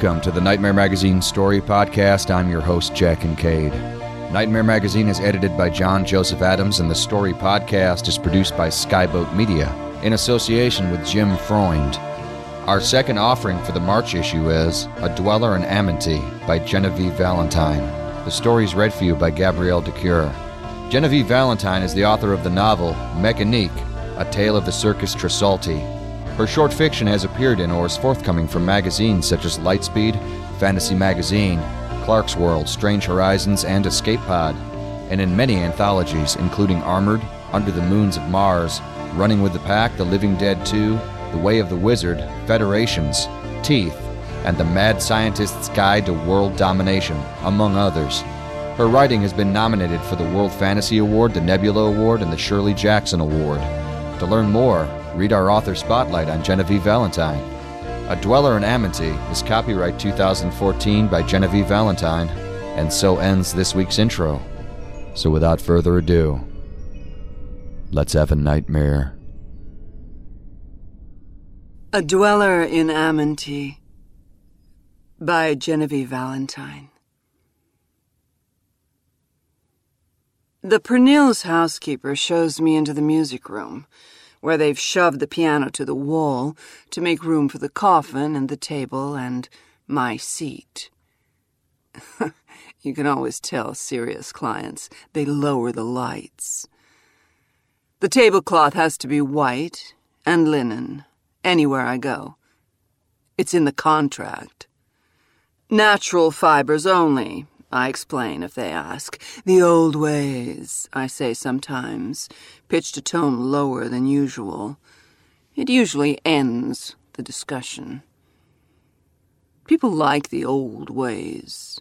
Welcome to the Nightmare Magazine Story Podcast. I'm your host, Jack Kincaid. Nightmare Magazine is edited by John Joseph Adams, and the Story Podcast is produced by Skyboat Media in association with Jim Freund. Our second offering for the March issue is A Dweller in Amenty by Genevieve Valentine. The story is read for you by Gabrielle de Cuir. Genevieve Valentine is the author of the novel Mechanique, A Tale of the Circus Tresaulti, her short fiction has appeared in or is forthcoming from magazines such as Lightspeed, Fantasy Magazine, Clarkesworld, Strange Horizons, and Escape Pod, and in many anthologies, including Armored, Under the Moons of Mars, Running with the Pack, The Living Dead 2, The Way of the Wizard, Federations, Teeth, and The Mad Scientist's Guide to World Domination, among others. Her writing has been nominated for the World Fantasy Award, the Nebula Award, and the Shirley Jackson Award. To learn more, read our author spotlight on Genevieve Valentine. A Dweller in Amenty is copyright 2014 by Genevieve Valentine, and so ends this week's intro. So without further ado, let's have a nightmare. A Dweller in Amenty by Genevieve Valentine. The Pernille's housekeeper shows me into the music room where they've shoved the piano to the wall to make room for the coffin and the table and my seat. you can always tell serious clients. They lower the lights. The tablecloth has to be white and linen anywhere I go. It's in the contract. Natural fibers only, I explain if they ask. The old ways, I say sometimes, pitched a tone lower than usual. It usually ends the discussion. People like the old ways.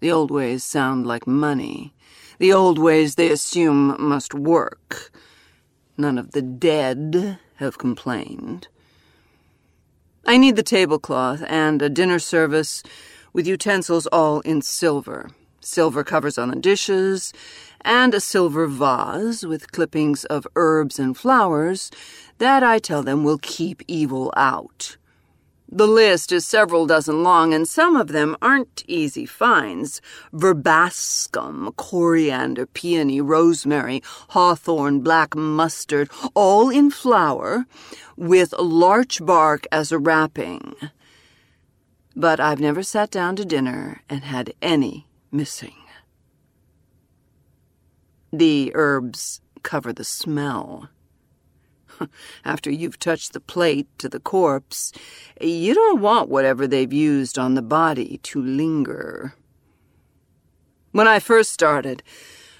The old ways sound like money. The old ways they assume must work. None of the dead have complained. I need the tablecloth and a dinner service with utensils all in silver. Silver covers on the dishes, and a silver vase with clippings of herbs and flowers that I tell them will keep evil out. The list is several dozen long, and some of them aren't easy finds. Verbascum, coriander, peony, rosemary, hawthorn, black mustard, all in flower, with larch bark as a wrapping. But I've never sat down to dinner and had any missing. The herbs cover the smell. After you've touched the plate to the corpse, you don't want whatever they've used on the body to linger. When I first started,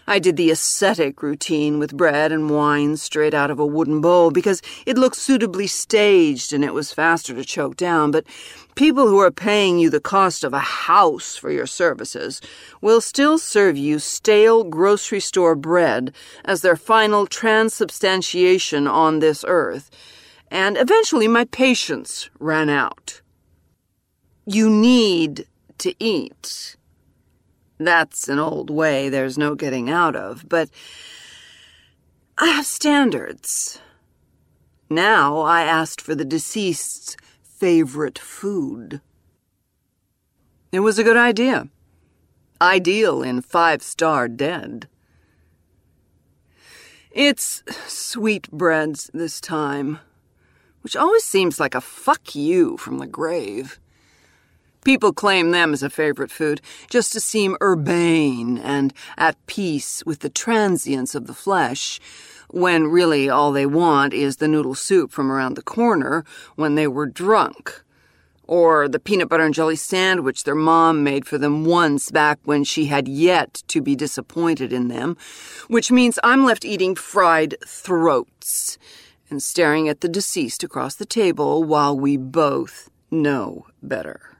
I did the ascetic routine with bread and wine straight out of a wooden bowl because it looked suitably staged and it was faster to choke down. But people who are paying you the cost of a house for your services will still serve you stale grocery store bread as their final transubstantiation on this earth. And eventually my patience ran out. You need to eat. That's an old way there's no getting out of, but I have standards. Now I asked for the deceased's favorite food. It was a good idea. Ideal in five star dead. It's sweetbreads this time, which always seems like a fuck you from the grave. People claim them as a favorite food just to seem urbane and at peace with the transience of the flesh, when really all they want is the noodle soup from around the corner when they were drunk. Or the peanut butter and jelly sandwich their mom made for them once back when she had yet to be disappointed in them, which means I'm left eating fried throats and staring at the deceased across the table while we both know better.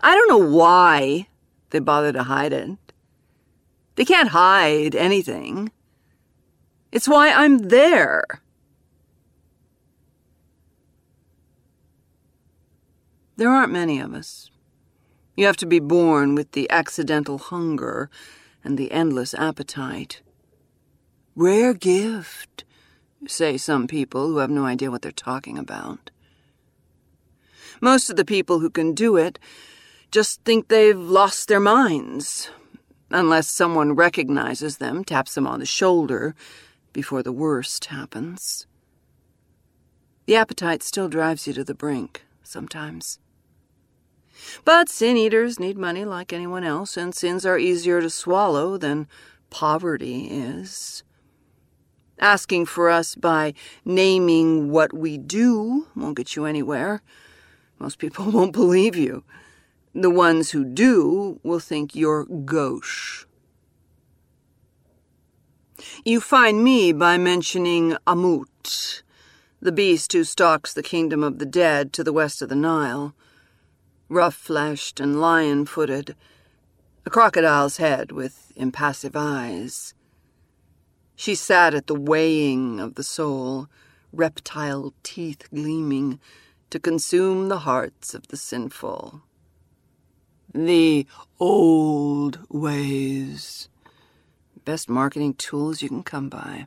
I don't know why they bother to hide it. They can't hide anything. It's why I'm there. There aren't many of us. You have to be born with the accidental hunger and the endless appetite. Rare gift, say some people who have no idea what they're talking about. Most of the people who can do it just think they've lost their minds, unless someone recognizes them, taps them on the shoulder before the worst happens. The appetite still drives you to the brink, sometimes. But sin eaters need money like anyone else, and sins are easier to swallow than poverty is. Asking for us by naming what we do won't get you anywhere. Most people won't believe you. The ones who do will think you're gauche. You find me by mentioning Amut, the beast who stalks the kingdom of the dead to the west of the Nile. Rough fleshed and lion footed, a crocodile's head with impassive eyes. She sat at the weighing of the soul, reptile teeth gleaming, to consume the hearts of the sinful. The old ways. Best marketing tools you can come by.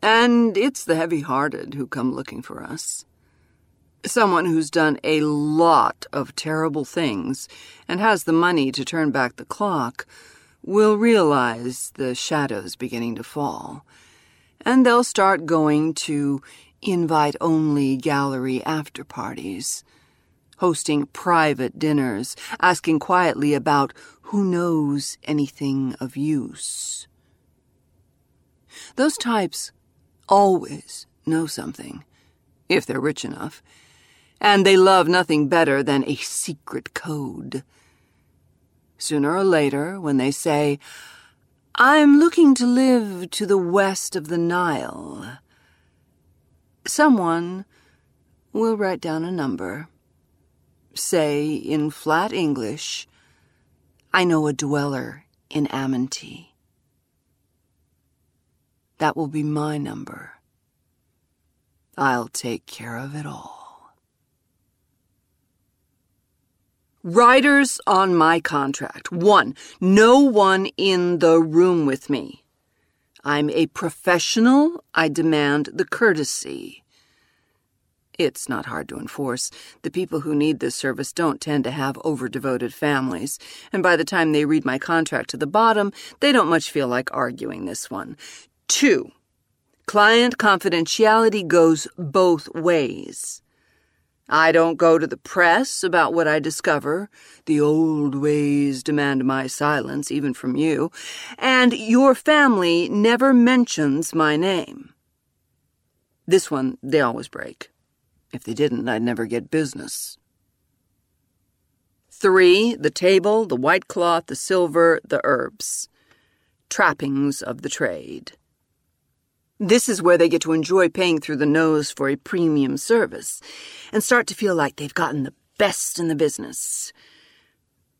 And it's the heavy hearted who come looking for us. Someone who's done a lot of terrible things and has the money to turn back the clock will realize the shadows beginning to fall. And they'll start going to invite only gallery after parties, hosting private dinners, asking quietly about who knows anything of use. Those types always know something, if they're rich enough, and they love nothing better than a secret code. Sooner or later, when they say, I'm looking to live to the west of the Nile, Someone will write down a number. Say in flat English, I know a dweller in Amenty. That will be my number. I'll take care of it all. Riders on my contract. One, no one in the room with me. I'm a professional. I demand the courtesy. It's not hard to enforce. The people who need this service don't tend to have over-devoted families, and by the time they read my contract to the bottom, they don't much feel like arguing this one. Two, client confidentiality goes both ways. I don't go to the press about what I discover. The old ways demand my silence, even from you. And your family never mentions my name. This one, they always break. If they didn't, I'd never get business. Three, the table, the white cloth, the silver, the herbs. Trappings of the trade. This is where they get to enjoy paying through the nose for a premium service and start to feel like they've gotten the best in the business.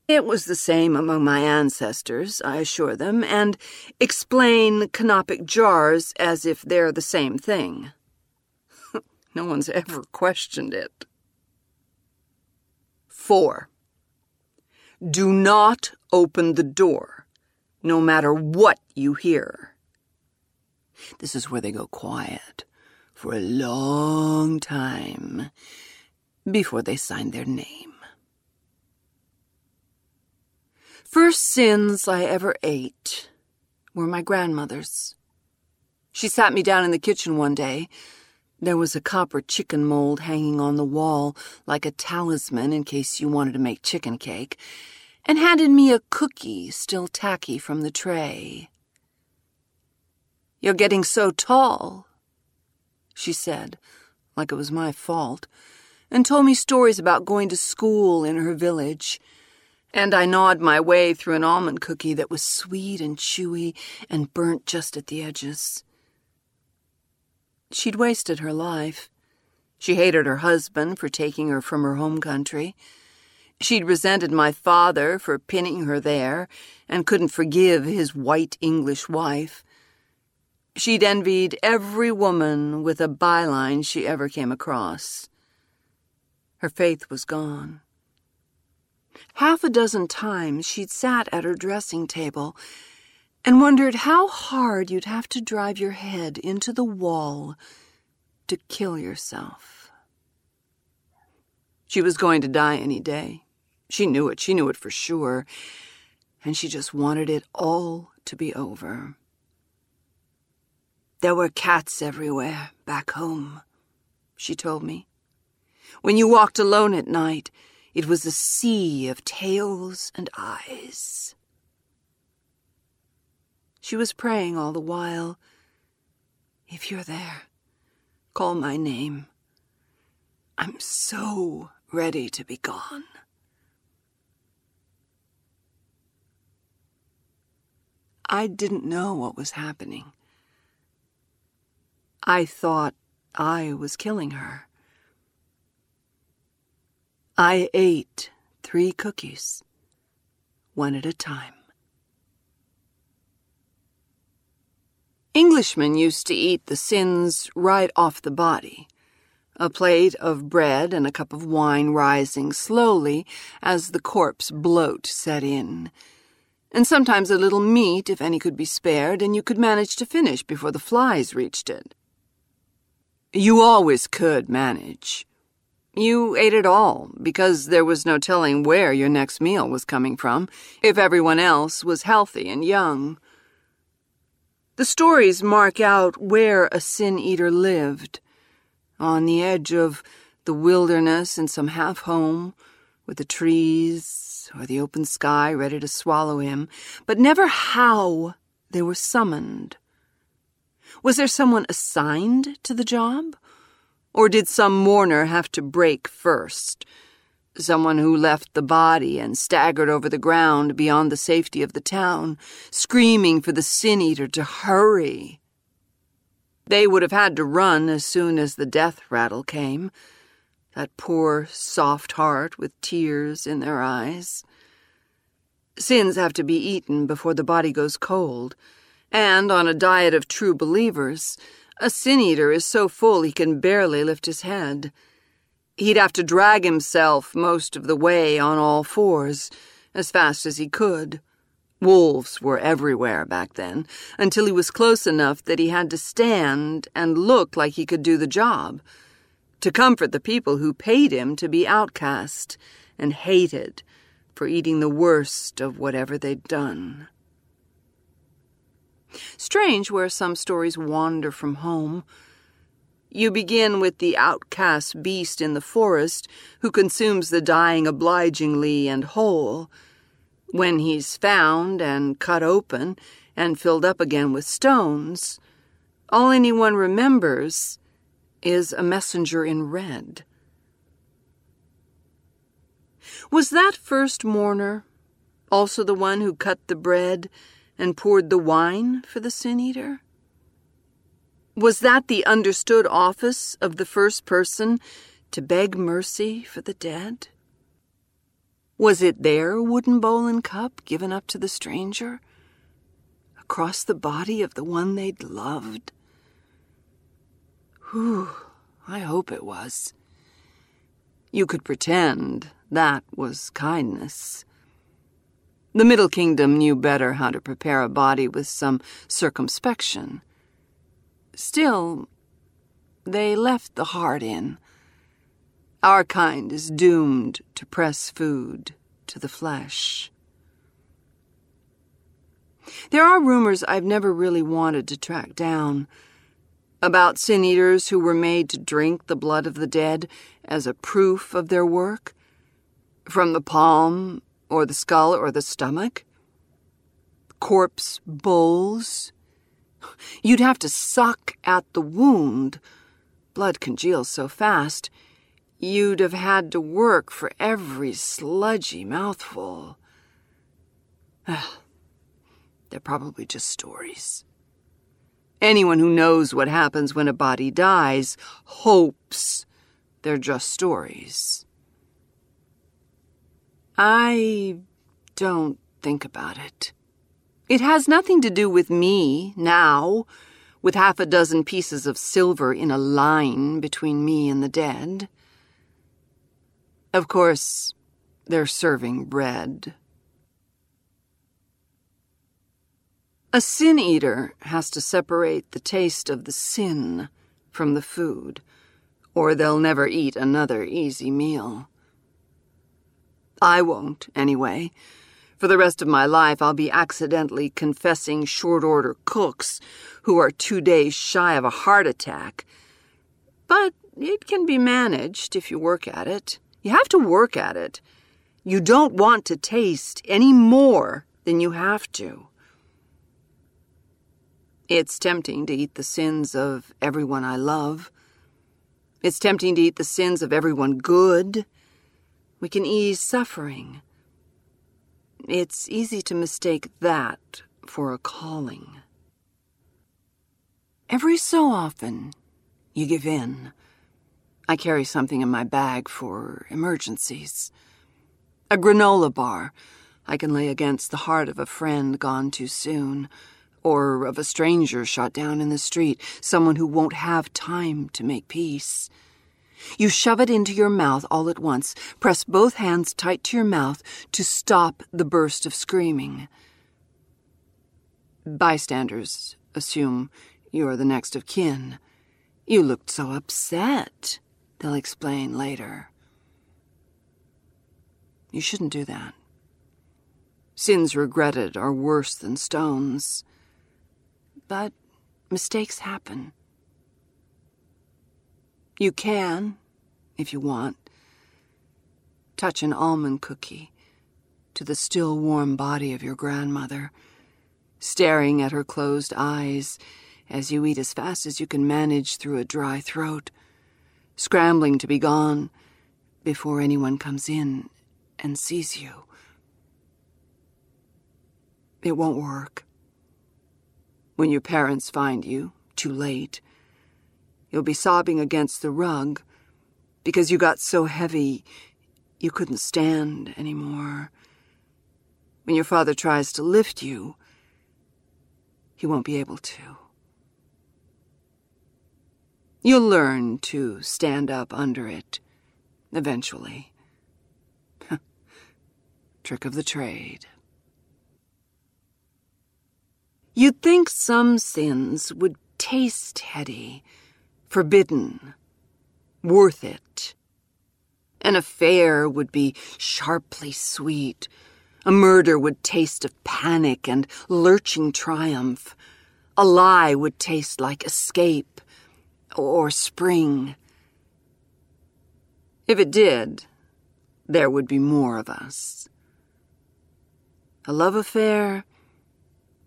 It was the same among my ancestors, I assure them, and explain canopic jars as if they're the same thing. No one's ever questioned it. 4. Do not open the door, no matter what you hear. This is where they go quiet for a long time before they sign their name. First sins I ever ate were my grandmother's. She sat me down in the kitchen one day. There was a copper chicken mold hanging on the wall like a talisman in case you wanted to make chicken cake, and handed me a cookie still tacky from the tray. You're getting so tall, she said, like it was my fault, and told me stories about going to school in her village. And I gnawed my way through an almond cookie that was sweet and chewy and burnt just at the edges. She'd wasted her life. She hated her husband for taking her from her home country. She'd resented my father for pinning her there and couldn't forgive his white English wife. She'd envied every woman with a byline she ever came across. Her faith was gone. Half a dozen times she'd sat at her dressing table and wondered how hard you'd have to drive your head into the wall to kill yourself. She was going to die any day. She knew it, she knew it for sure, and she just wanted it all to be over. There were cats everywhere back home, she told me. When you walked alone at night, it was a sea of tails and eyes. She was praying all the while. If you're there, call my name. I'm so ready to be gone. I didn't know what was happening. I thought I was killing her. I ate three cookies, one at a time. Englishmen used to eat the sins right off the body, a plate of bread and a cup of wine rising slowly as the corpse bloat set in, and sometimes a little meat if any could be spared, and you could manage to finish before the flies reached it. You always could manage. You ate it all, because there was no telling where your next meal was coming from, if everyone else was healthy and young. The stories mark out where a sin eater lived on the edge of the wilderness in some half home, with the trees or the open sky ready to swallow him, but never how they were summoned was there someone assigned to the job? Or did some mourner have to break first? Someone who left the body and staggered over the ground beyond the safety of the town, screaming for the sin eater to hurry. They would have had to run as soon as the death rattle came. That poor, soft heart with tears in their eyes. Sins have to be eaten before the body goes cold and on a diet of true believers, a sin eater is so full he can barely lift his head. He'd have to drag himself most of the way on all fours, as fast as he could. Wolves were everywhere back then, until he was close enough that he had to stand and look like he could do the job, to comfort the people who paid him to be outcast and hated for eating the worst of whatever they'd done. Strange where some stories wander from home. You begin with the outcast beast in the forest who consumes the dying obligingly and whole. When he's found and cut open and filled up again with stones, all anyone remembers is a messenger in red. Was that first mourner also the one who cut the bread and poured the wine for the sin eater? Was that the understood office of the first person to beg mercy for the dead? Was it their wooden bowl and cup given up to the stranger? Across the body of the one they'd loved? Whew, I hope it was. You could pretend that was kindness. The Middle Kingdom knew better how to prepare a body with some circumspection. Still, they left the heart in. Our kind is doomed to press food to the flesh. There are rumors I've never really wanted to track down about sin eaters who were made to drink the blood of the dead as a proof of their work from the palm or the skull or the stomach. Corpse bowls You'd have to suck at the wound. Blood congeals so fast. You'd have had to work for every sludgy mouthful. They're probably just stories. Anyone who knows what happens when a body dies hopes they're just stories. I don't think about it. It has nothing to do with me now, with half a dozen pieces of silver in a line between me and the dead. Of course, they're serving bread. A sin eater has to separate the taste of the sin from the food, or they'll never eat another easy meal. I won't, anyway. For the rest of my life, I'll be accidentally confessing short order cooks who are two days shy of a heart attack. But it can be managed if you work at it. You have to work at it. You don't want to taste any more than you have to. It's tempting to eat the sins of everyone I love. It's tempting to eat the sins of everyone good. We can ease suffering. It's easy to mistake that for a calling. Every so often, you give in. I carry something in my bag for emergencies. A granola bar I can lay against the heart of a friend gone too soon, or of a stranger shot down in the street, someone who won't have time to make peace. You shove it into your mouth all at once, press both hands tight to your mouth to stop the burst of screaming. Bystanders assume you're the next of kin. You looked so upset, they'll explain later. You shouldn't do that. Sins regretted are worse than stones. But mistakes happen. You can, if you want, touch an almond cookie to the still warm body of your grandmother, staring at her closed eyes as you eat as fast as you can manage through a dry throat, scrambling to be gone before anyone comes in and sees you. It won't work. When your parents find you, too late, You'll be sobbing against the rug because you got so heavy you couldn't stand anymore. When your father tries to lift you, he won't be able to. You'll learn to stand up under it eventually. Trick of the trade. You'd think some sins would taste heady forbidden, worth it. An affair would be sharply sweet. A murder would taste of panic and lurching triumph. A lie would taste like escape. or spring. If it did, there would be more of us. A love affair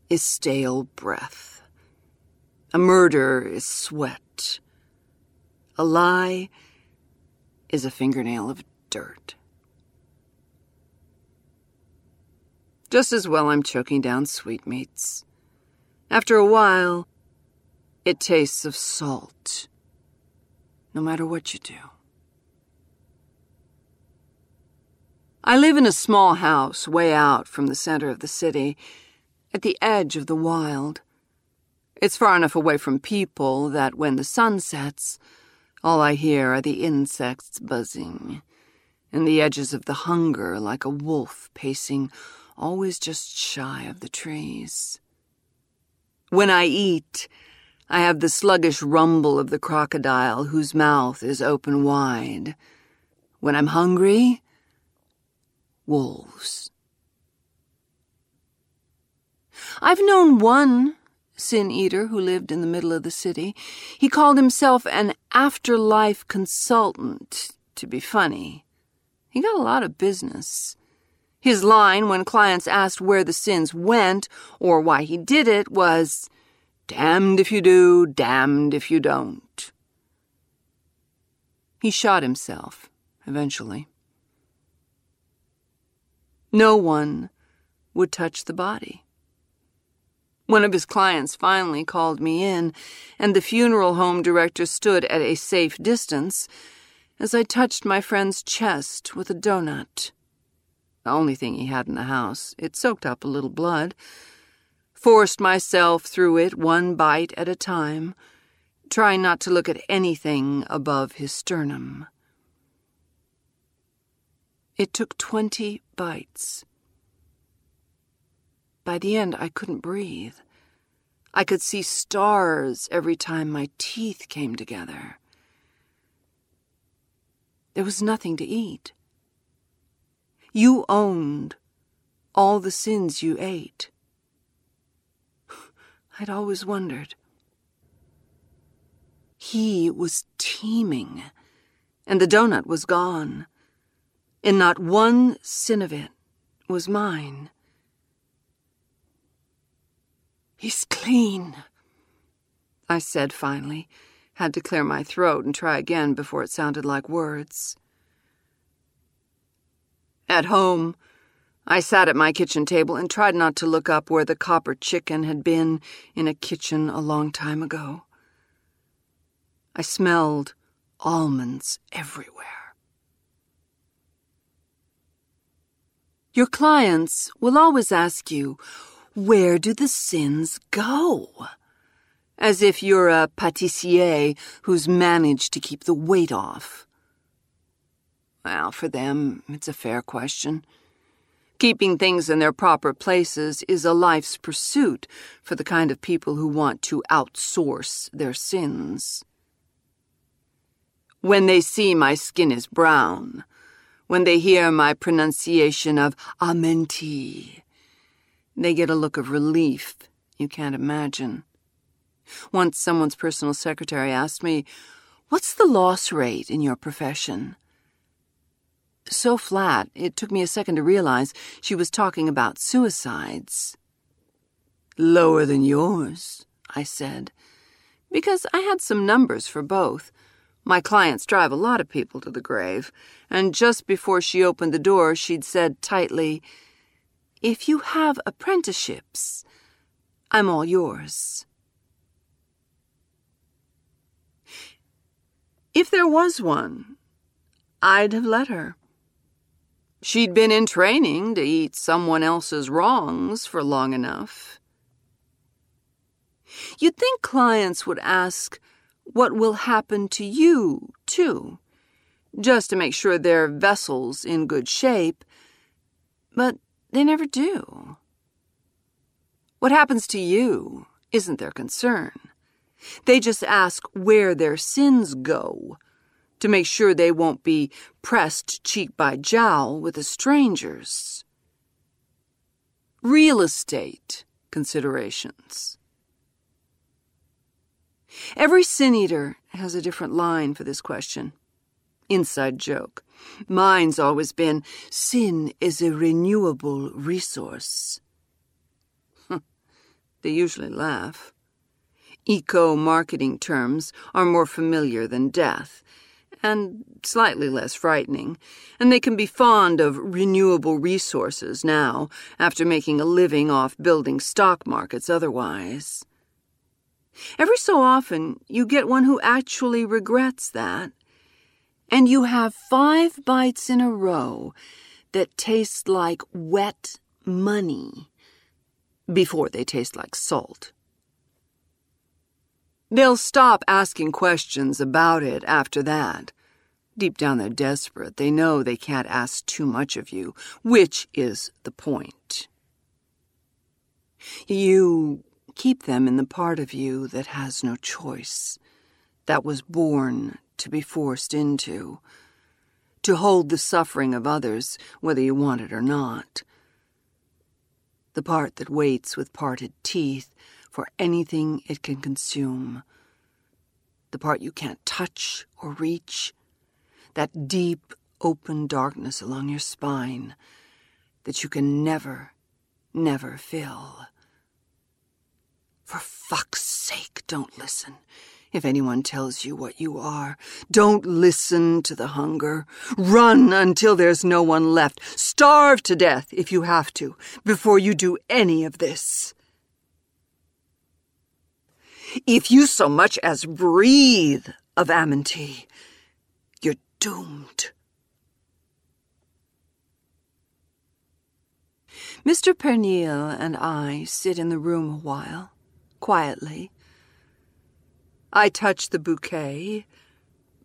is stale breath. A murder is sweat. A lie is a fingernail of dirt. Just as well I'm choking down sweetmeats. After a while, it tastes of salt, no matter what you do. I live in a small house way out from the center of the city, at the edge of the wild. It's far enough away from people that when the sun sets, all I hear are the insects buzzing, and the edges of the hunger like a wolf pacing always just shy of the trees. When I eat, I have the sluggish rumble of the crocodile whose mouth is open wide. When I'm hungry, wolves. I've known one sin eater who lived in the middle of the city. He called himself an afterlife consultant to be funny. He got a lot of business. His line when clients asked where the sins went or why he did it was, damned if you do, damned if you don't. He shot himself, eventually. No one would touch the body. One of his clients finally called me in, and the funeral home director stood at a safe distance as I touched my friend's chest with a donut the only thing he had in the house. It soaked up a little blood. Forced myself through it one bite at a time, trying not to look at anything above his sternum. It took twenty bites. By the end, I couldn't breathe. I could see stars every time my teeth came together. There was nothing to eat. You owned all the sins you ate. I'd always wondered. He was teeming, and the donut was gone, and not one sin of it was mine. He's clean, I said finally, had to clear my throat and try again before it sounded like words. At home, I sat at my kitchen table and tried not to look up where the copper chicken had been in a kitchen a long time ago. I smelled almonds everywhere. Your clients will always ask you, where do the sins go? As if you're a pâtissier who's managed to keep the weight off. Well, for them, it's a fair question. Keeping things in their proper places is a life's pursuit for the kind of people who want to outsource their sins. When they see my skin is brown, when they hear my pronunciation of Amenty, they get a look of relief you can't imagine. Once someone's personal secretary asked me, What's the loss rate in your profession? so flat it took me a second to realize she was talking about suicides. Lower than yours, I said, because I had some numbers for both. My clients drive a lot of people to the grave, and just before she opened the door, she'd said tightly, If you have apprenticeships, I'm all yours. If there was one, I'd have let her. She'd been in training to eat someone else's wrongs for long enough. You'd think clients would ask what will happen to you, too, just to make sure their vessel's in good shape, but they never do. What happens to you isn't their concern. They just ask where their sins go to make sure they won't be pressed cheek by jowl with the strangers. Real estate considerations. Every sin eater has a different line for this question. Inside joke. Mine's always been sin is a renewable resource. they usually laugh. Eco marketing terms are more familiar than death, and slightly less frightening, and they can be fond of renewable resources now, after making a living off building stock markets otherwise. Every so often, you get one who actually regrets that, and you have five bites in a row that taste like wet money before they taste like salt. They'll stop asking questions about it after that. Deep down, they're desperate. They know they can't ask too much of you, which is the point. You keep them in the part of you that has no choice, that was born to be forced into, to hold the suffering of others, whether you want it or not. The part that waits with parted teeth for anything it can consume. The part you can't touch or reach. That deep, open darkness along your spine that you can never, never fill. For fuck's sake, don't listen. If anyone tells you what you are, don't listen to the hunger. Run until there's no one left. Starve to death if you have to before you do any of this. If you so much as breathe of Amenty, you're doomed. Mr. Pernille and I sit in the room a while quietly. I touch the bouquet,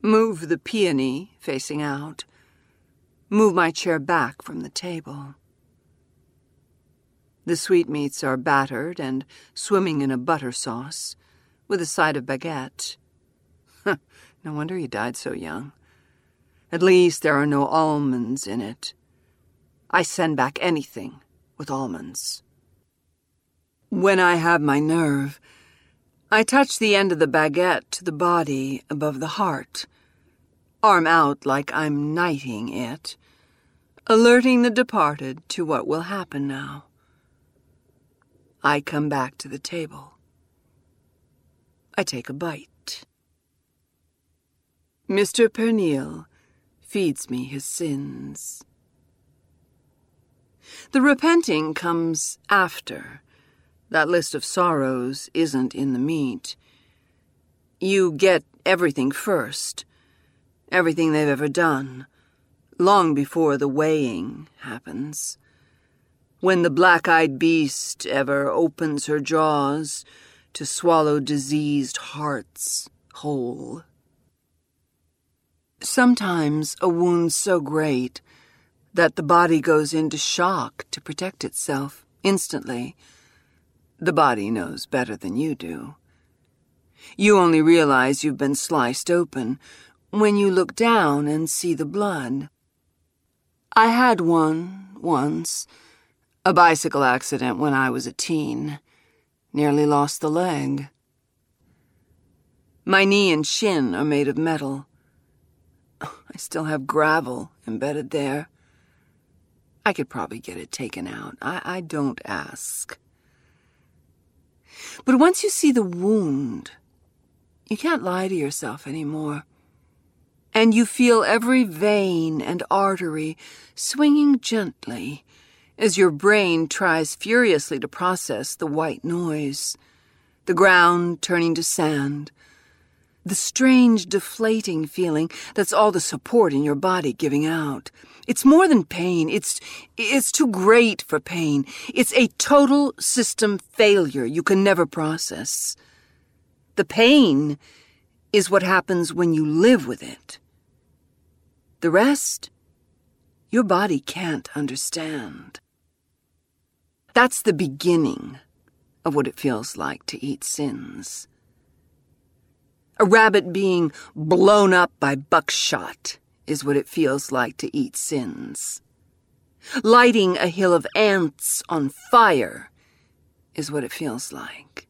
move the peony facing out, move my chair back from the table. The sweetmeats are battered and swimming in a butter sauce, with a side of baguette. no wonder he died so young. At least there are no almonds in it. I send back anything with almonds. When I have my nerve, I touch the end of the baguette to the body above the heart, arm out like I'm knighting it, alerting the departed to what will happen now. I come back to the table. I take a bite. Mr. Pernille feeds me his sins. The repenting comes after that list of sorrows isn't in the meat. You get everything first, everything they've ever done, long before the weighing happens. When the black eyed beast ever opens her jaws to swallow diseased hearts whole. Sometimes a wound so great that the body goes into shock to protect itself instantly the body knows better than you do. You only realize you've been sliced open when you look down and see the blood. I had one once, a bicycle accident when I was a teen. Nearly lost the leg. My knee and shin are made of metal. I still have gravel embedded there. I could probably get it taken out. I, I don't ask. But once you see the wound, you can't lie to yourself anymore. And you feel every vein and artery swinging gently as your brain tries furiously to process the white noise, the ground turning to sand, the strange deflating feeling that's all the support in your body giving out. It's more than pain. It's, it's too great for pain. It's a total system failure you can never process. The pain is what happens when you live with it. The rest, your body can't understand. That's the beginning of what it feels like to eat sins. A rabbit being blown up by buckshot is what it feels like to eat sins. Lighting a hill of ants on fire is what it feels like.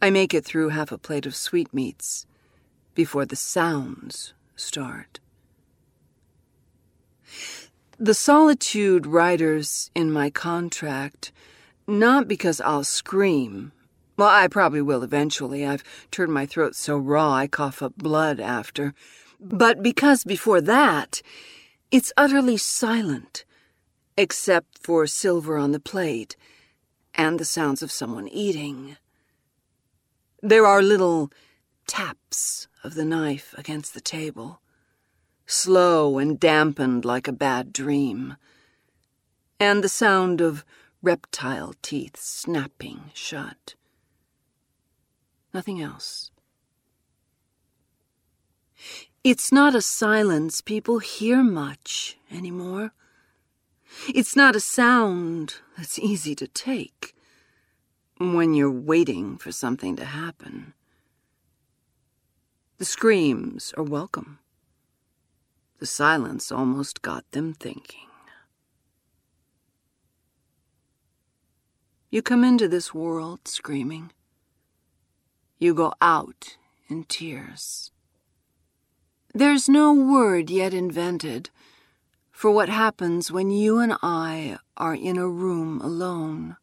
I make it through half a plate of sweetmeats before the sounds start. The solitude riders in my contract, not because I'll scream. Well, I probably will eventually. I've turned my throat so raw I cough up blood after. But because before that, it's utterly silent, except for silver on the plate and the sounds of someone eating. There are little taps of the knife against the table, slow and dampened like a bad dream, and the sound of reptile teeth snapping shut. Nothing else. It's not a silence people hear much anymore. It's not a sound that's easy to take when you're waiting for something to happen. The screams are welcome. The silence almost got them thinking. You come into this world screaming. You go out in tears. There's no word yet invented for what happens when you and I are in a room alone.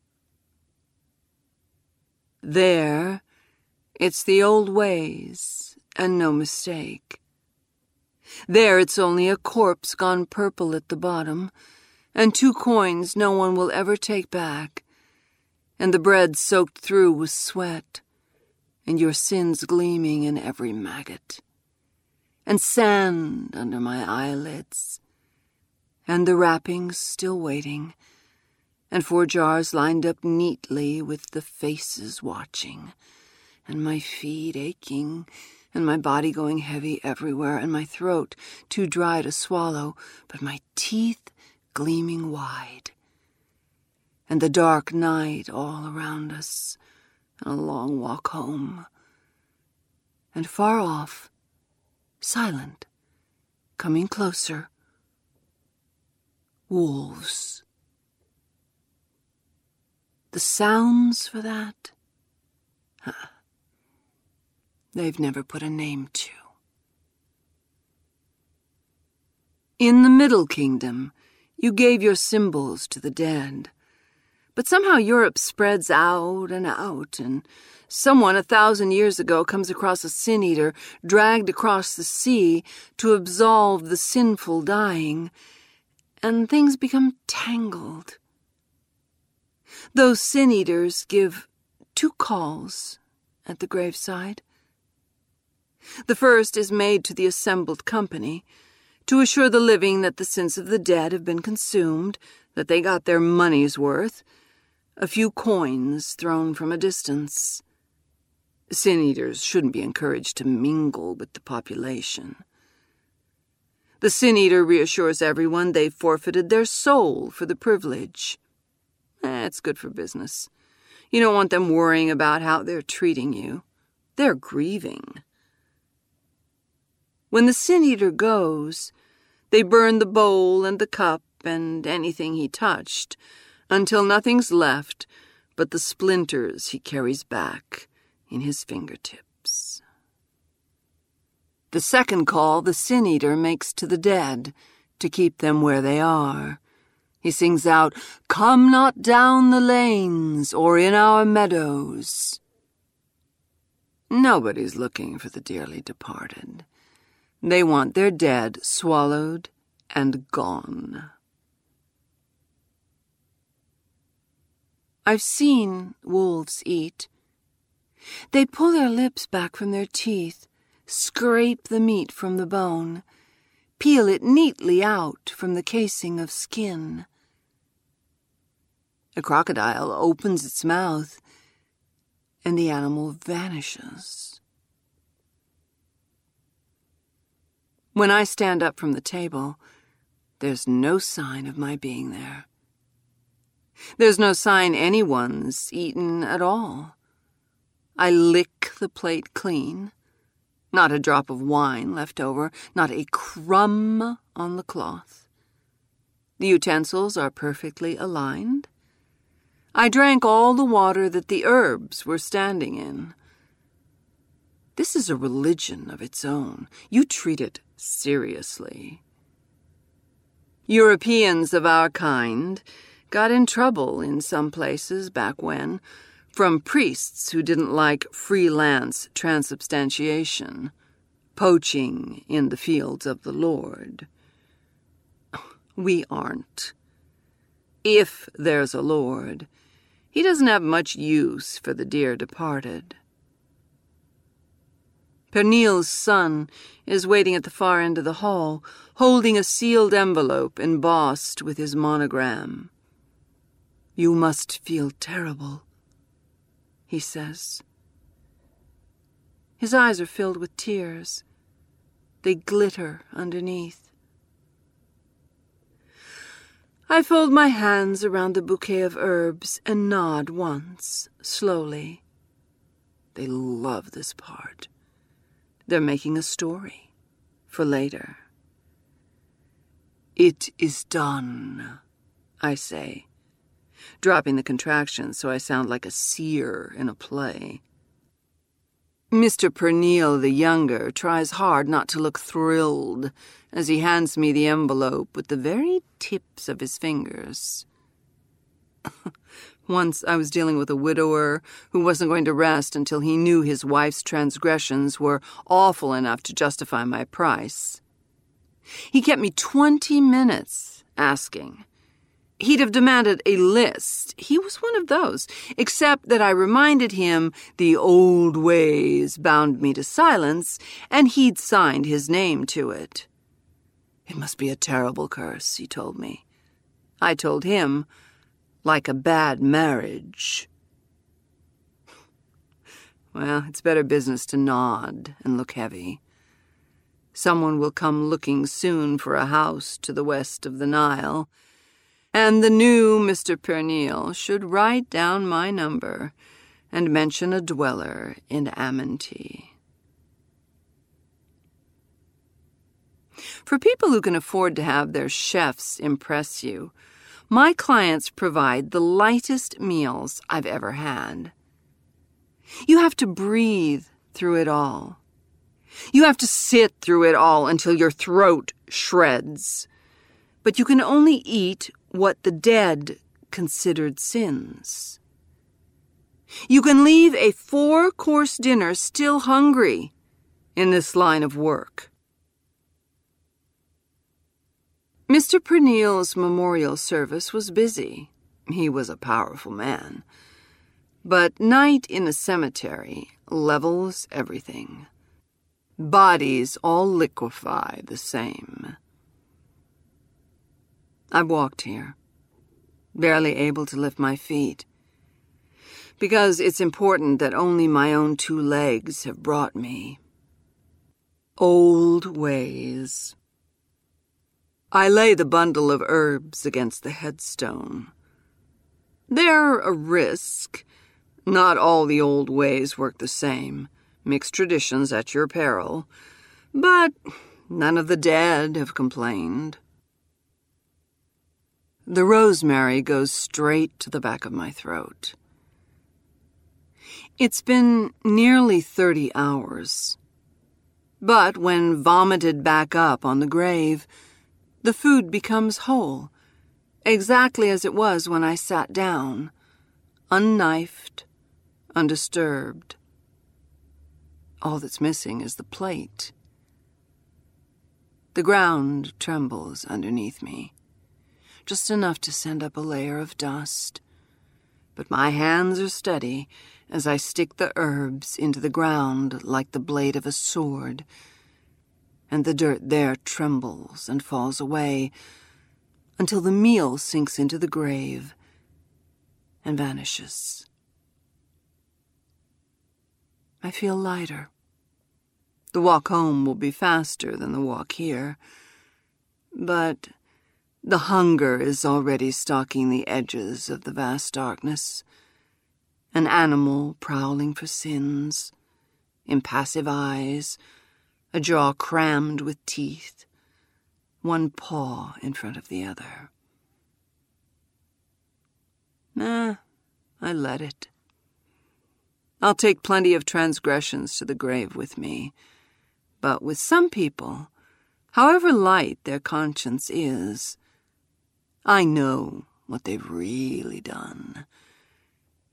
There, it's the old ways and no mistake. There, it's only a corpse gone purple at the bottom, and two coins no one will ever take back, and the bread soaked through with sweat, and your sins gleaming in every maggot and sand under my eyelids, and the wrappings still waiting, and four jars lined up neatly with the faces watching, and my feet aching, and my body going heavy everywhere, and my throat too dry to swallow, but my teeth gleaming wide, and the dark night all around us, a long walk home, and far off, silent, coming closer. Wolves. The sounds for that? Huh. They've never put a name to. In the Middle Kingdom, you gave your symbols to the dead. But somehow Europe spreads out and out, and Someone a thousand years ago comes across a sin eater dragged across the sea to absolve the sinful dying, and things become tangled. Those sin eaters give two calls at the graveside. The first is made to the assembled company to assure the living that the sins of the dead have been consumed, that they got their money's worth, a few coins thrown from a distance. Sin eaters shouldn't be encouraged to mingle with the population. The sin eater reassures everyone they've forfeited their soul for the privilege. Eh, it's good for business. You don't want them worrying about how they're treating you. They're grieving. When the sin eater goes, they burn the bowl and the cup and anything he touched until nothing's left but the splinters he carries back in his fingertips. The second call the sin eater makes to the dead to keep them where they are. He sings out, Come not down the lanes or in our meadows. Nobody's looking for the dearly departed. They want their dead swallowed and gone. I've seen wolves eat they pull their lips back from their teeth, scrape the meat from the bone, peel it neatly out from the casing of skin. A crocodile opens its mouth, and the animal vanishes. When I stand up from the table, there's no sign of my being there. There's no sign anyone's eaten at all. I lick the plate clean. Not a drop of wine left over, not a crumb on the cloth. The utensils are perfectly aligned. I drank all the water that the herbs were standing in, This is a religion of its own. You treat it seriously. Europeans of our kind got in trouble in some places back when from priests who didn't like freelance transubstantiation, poaching in the fields of the Lord. We aren't. If there's a Lord, he doesn't have much use for the dear departed. Pernille's son is waiting at the far end of the hall, holding a sealed envelope embossed with his monogram. You must feel terrible, he says. His eyes are filled with tears. They glitter underneath. I fold my hands around the bouquet of herbs and nod once, slowly. They love this part. They're making a story for later. It is done, I say, dropping the contractions so I sound like a seer in a play. Mr. Pernille the younger tries hard not to look thrilled as he hands me the envelope with the very tips of his fingers. Once I was dealing with a widower who wasn't going to rest until he knew his wife's transgressions were awful enough to justify my price. He kept me 20 minutes asking. He'd have demanded a list. He was one of those, except that I reminded him the old ways bound me to silence, and he'd signed his name to it. It must be a terrible curse, he told me. I told him like a bad marriage. Well, it's better business to nod and look heavy. Someone will come looking soon for a house to the west of the Nile, and the new Mr. Pernille should write down my number and mention a dweller in Amenty. For people who can afford to have their chefs impress you, my clients provide the lightest meals I've ever had. You have to breathe through it all. You have to sit through it all until your throat shreds. But you can only eat what the dead considered sins. You can leave a four course dinner still hungry in this line of work. Mr. Pernille's memorial service was busy. He was a powerful man. But night in a cemetery levels everything. Bodies all liquefy the same. I walked here, barely able to lift my feet, because it's important that only my own two legs have brought me. Old ways. I lay the bundle of herbs against the headstone. They're a risk. Not all the old ways work the same. Mixed traditions at your peril. But none of the dead have complained. The rosemary goes straight to the back of my throat. It's been nearly 30 hours. But when vomited back up on the grave, the food becomes whole, exactly as it was when I sat down, unknifed, undisturbed. All that's missing is the plate. The ground trembles underneath me, just enough to send up a layer of dust. But my hands are steady as I stick the herbs into the ground like the blade of a sword and the dirt there trembles and falls away until the meal sinks into the grave and vanishes. I feel lighter. The walk home will be faster than the walk here, but the hunger is already stalking the edges of the vast darkness. An animal prowling for sins, impassive eyes, a jaw crammed with teeth, one paw in front of the other. Nah, I let it. I'll take plenty of transgressions to the grave with me. But with some people, however light their conscience is, I know what they've really done.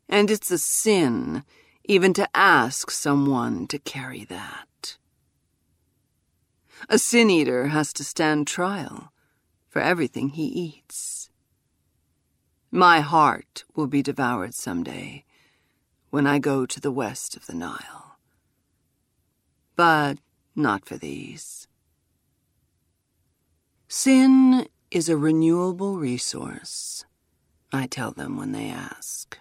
And it's a sin even to ask someone to carry that. A sin eater has to stand trial for everything he eats. My heart will be devoured someday when I go to the west of the Nile. But not for these. Sin is a renewable resource, I tell them when they ask.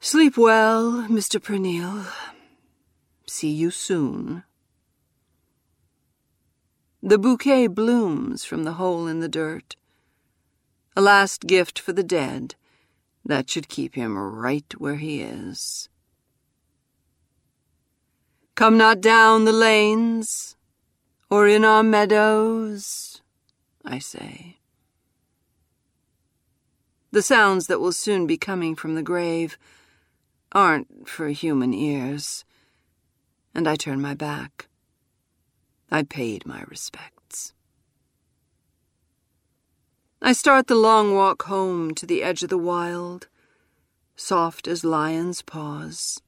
Sleep well, Mr. Pernille. See you soon. The bouquet blooms from the hole in the dirt. A last gift for the dead that should keep him right where he is. Come not down the lanes or in our meadows, I say. The sounds that will soon be coming from the grave aren't for human ears, and I turn my back. I paid my respects. I start the long walk home to the edge of the wild, soft as lion's paws,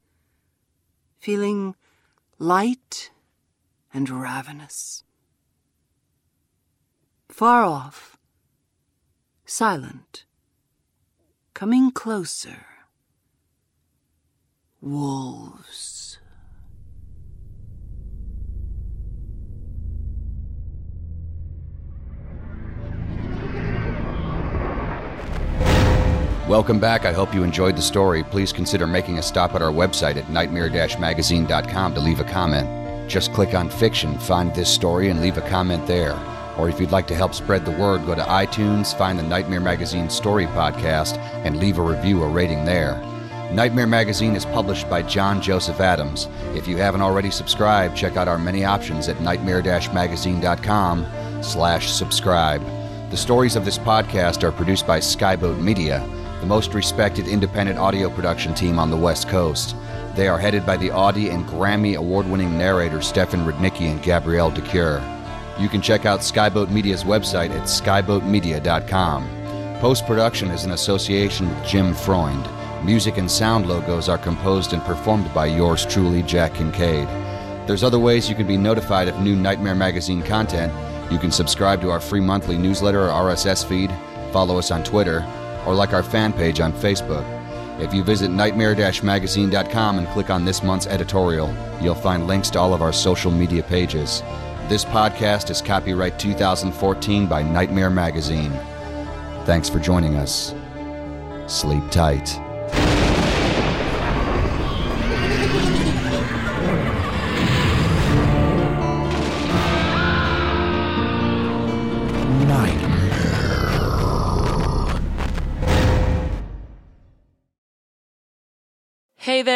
feeling light and ravenous. Far off, silent, coming closer, wolves. Welcome back. I hope you enjoyed the story. Please consider making a stop at our website at nightmare-magazine.com to leave a comment. Just click on fiction, find this story, and leave a comment there. Or if you'd like to help spread the word, go to iTunes, find the Nightmare Magazine Story Podcast, and leave a review or rating there. Nightmare Magazine is published by John Joseph Adams. If you haven't already subscribed, check out our many options at nightmare-magazine.com slash subscribe. The stories of this podcast are produced by Skyboat Media, the most respected independent audio production team on the West Coast. They are headed by the Audie and Grammy award winning narrators Stefan Rudnicki and Gabrielle de Cuir. You can check out Skyboat Media's website at skyboatmedia.com. Post production is in association with Jim Freund. Music and sound logos are composed and performed by yours truly, Jack Kincaid. There's other ways you can be notified of new Nightmare Magazine content. You can subscribe to our free monthly newsletter or RSS feed, follow us on Twitter, or like our fan page on Facebook. If you visit nightmare-magazine.com and click on this month's editorial, you'll find links to all of our social media pages. This podcast is copyright 2014 by Nightmare Magazine. Thanks for joining us. Sleep tight.